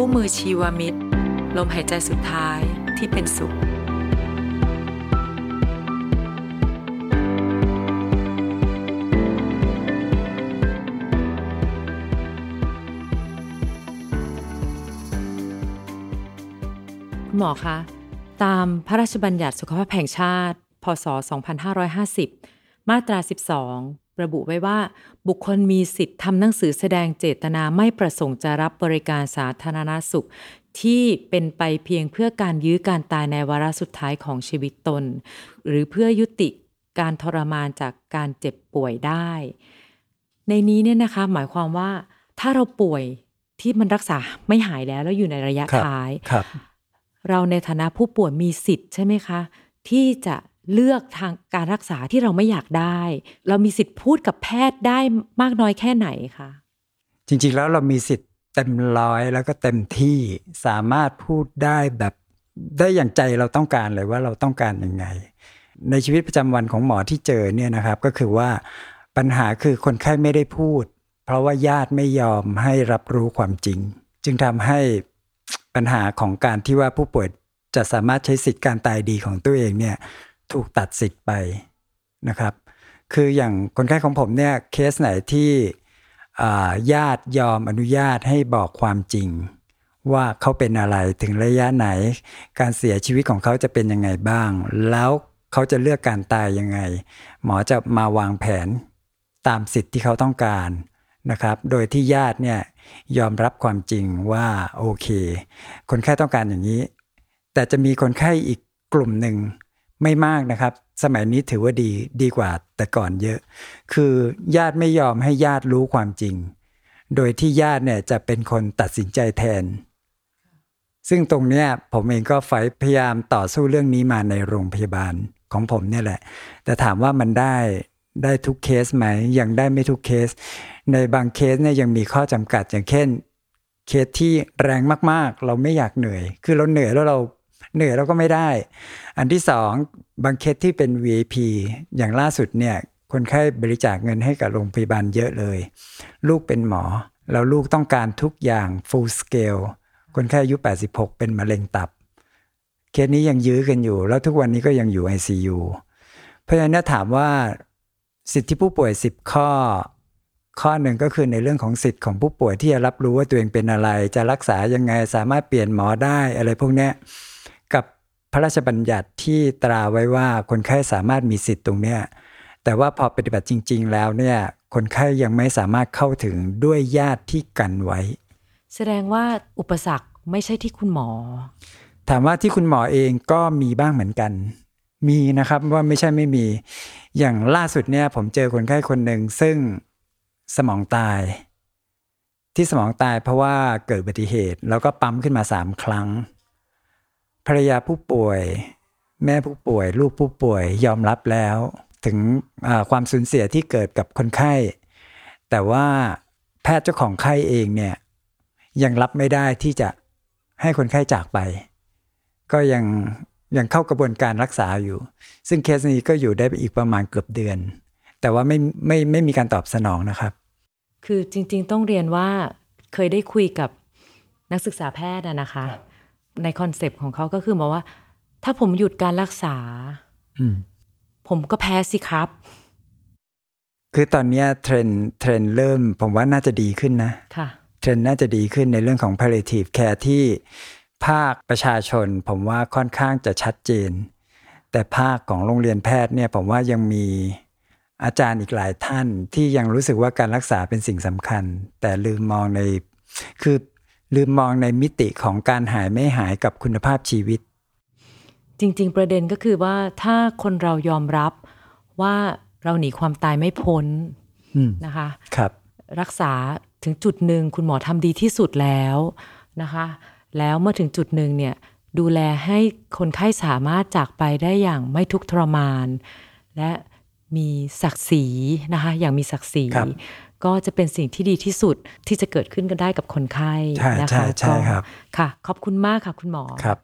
คู่มือชีวมิตร ลมหายใจสุดท้ายที่เป็นสุขคุณหมอคะ ตามพระราชบัญญัติสุขภาพแห่งชาติ พศ 2550 มาตรา 12 ระบุไว้ว่า บุคคลมีสิทธิ์ทำหนังสือแสดงเจตนาไม่ประสงค์จะรับบริการสาธารณสุข ที่เป็นไปเพียงเพื่อการยื้อการตายในวาระสุดท้ายของชีวิตตน หรือเพื่อยุติการทรมานจากการเจ็บป่วยได้ ในนี้เนี่ยนะคะหมายความว่าถ้าเราป่วยที่มันรักษาไม่หายแล้วแล้วอยู่ในระยะครับท้ายครับเราในฐานะผู้ป่วยมีสิทธิ์ใช่ไหมคะ ที่จะ เลือกทางการรักษาที่เราไม่อยากได้ เรามีสิทธิ์พูดกับแพทย์ได้มากน้อยแค่ไหนคะจริงๆแล้วเรามีสิทธิ์เต็มร้อยแล้วก็เต็มที่สามารถพูดได้แบบได้อย่างใจเราต้องการเลยว่าเราต้องการยังไง ในชีวิตประจำวันของหมอที่เจอเนี่ยนะครับก็คือว่าปัญหาคือคนไข้ไม่ได้พูด เพราะว่าญาติไม่ยอมให้รับรู้ความจริง จึงทำให้ปัญหาของการที่ว่าผู้ป่วยจะสามารถใช้สิทธิการตายดีของตัวเองเนี่ย ถูกตัดสิทธิ์ไปนะครับ คืออย่างคนไข้ของผมเนี่ยเคสไหนที่ญาติยอมอนุญาตให้บอกความจริง ว่าเขาเป็นอะไรถึงระยะไหน การเสียชีวิตของเขาจะเป็นยังไงบ้าง แล้วเขาจะเลือกการตายยังไง หมอจะมาวางแผนตามสิทธิ์ที่เขาต้องการนะครับ โดยที่ญาติเนี่ยยอมรับความจริงว่าโอเค คนไข้ต้องการอย่างนี้ แต่จะมีคนไข้อีกกลุ่มหนึ่ง ไม่มากนะครับ สมัยนี้ถือว่าดีดีกว่าแต่ก่อนเยอะ คือญาติไม่ยอมให้ญาติรู้ความจริง โดยที่ญาติเนี่ยจะเป็นคนตัดสินใจแทน ซึ่งตรงเนี้ยผมเองก็ไฟพยายามต่อสู้เรื่องนี้มาในโรงพยาบาลของผมเนี่ยแหละ แต่ถามว่ามันได้ได้ทุกเคสไหม ยังได้ไม่ทุกเคส ในบางเคสเนี่ยยังมีข้อจำกัดอย่างเช่นเคสที่แรงมากๆ เราไม่อยากเหนื่อย คือเราเหนื่อยแล้วเรา เหนื่อยเราก็ไม่ได้ อันที่สองบางเคสที่เป็น VIP อย่างล่าสุดเนี่ยคนไข้บริจาคเงินให้กับโรงพยาบาลเยอะเลย ลูกเป็นหมอ แล้วลูกต้องการทุกอย่าง full scale คนไข้อายุ 86 เป็นมะเร็งตับ เคสนี้ยังยื้อกันอยู่ แล้วทุกวันนี้ก็ยังอยู่ ICU เพราะฉะนั้นถามว่าสิทธิผู้ป่วย 10 ข้อ ข้อหนึ่งก็คือในเรื่องของสิทธิ์ของผู้ป่วยที่จะรับรู้ว่าตัวเองเป็นอะไร จะรักษายังไงสามารถเปลี่ยนหมอได้อะไรพวกนี้ พระราชบัญญัติที่ตราไว้ว่าคนไข้สามารถมีสิทธิ์ตรงเนี้ยแต่ว่าพอปฏิบัติจริง ๆ แล้วเนี่ยคนไข้ยังไม่สามารถเข้าถึงด้วยญาติที่กันไว้ แสดงว่าอุปสรรคไม่ใช่ที่คุณหมอ ถามว่าที่คุณหมอเองก็มีบ้างเหมือนกัน มีนะครับว่าไม่ใช่ไม่มี อย่างล่าสุดเนี่ย ผมเจอคนไข้คนหนึ่งซึ่งสมองตาย ที่สมองตายเพราะว่าเกิดอุบัติเหตุ แล้วก็ปั๊มขึ้นมาสามครั้ง ภรรยาผู้ป่วย แม่ผู้ป่วย ลูกผู้ป่วยยอมรับแล้ว ถึงอ่าความสูญเสียที่เกิดกับคนไข้ แต่ว่าแพทย์เจ้าของไข้เองเนี่ยยังรับไม่ได้ที่จะให้คนไข้จากไป ก็ยังยังเข้ากระบวนการรักษาอยู่ ซึ่งเคสนี้ก็อยู่ได้อีกประมาณเกือบเดือน แต่ว่าไม่ไม่ไม่มีการตอบสนองนะครับ คือจริง ๆ ต้องเรียนว่าเคยได้คุยกับนักศึกษาแพทย์อะนะคะ ในคอนเซปต์ของเขาก็คือบอกว่า ถ้าผมหยุดการรักษาอืมผมก็แพ้สิครับ คือตอนเนี้ยเทรนด์เทรนด์เริ่ม ผมว่าน่าจะดีขึ้นนะค่ะเทรนด์น่าจะดีขึ้นในเรื่องของ palliative care ที่ภาคประชาชน ผมว่าค่อนข้างจะชัดเจน แต่ภาคของโรงเรียนแพทย์เนี่ยผมว่ายังมีอาจารย์อีกหลายท่านที่ยังรู้สึกว่าการรักษาเป็นสิ่งสำคัญ แต่ลืมมองในคือ ลืมมองในมิติของการหายไม่หายกับคุณภาพชีวิต จริง ๆ ประเด็นก็คือว่าถ้าคนเรายอมรับว่าเราหนีความตายไม่พ้นอืมนะคะครับ รักษาถึงจุดหนึ่งคุณหมอทำดีที่สุดแล้วนะคะ แล้วเมื่อถึงจุดหนึ่งเนี่ยดูแลให้คนไข้สามารถจากไปได้อย่างไม่ทุกข์ทรมาน และมีศักดิ์ศรีนะคะ อย่างมีศักดิ์ศรีครับ ก็จะเป็นสิ่งที่ดีที่สุดที่จะเกิดขึ้นกันได้กับคนไข้ใช่นะใช่คะใช่ก็ครับค่ะ ขอบคุณมากค่ะคุณหมอครับ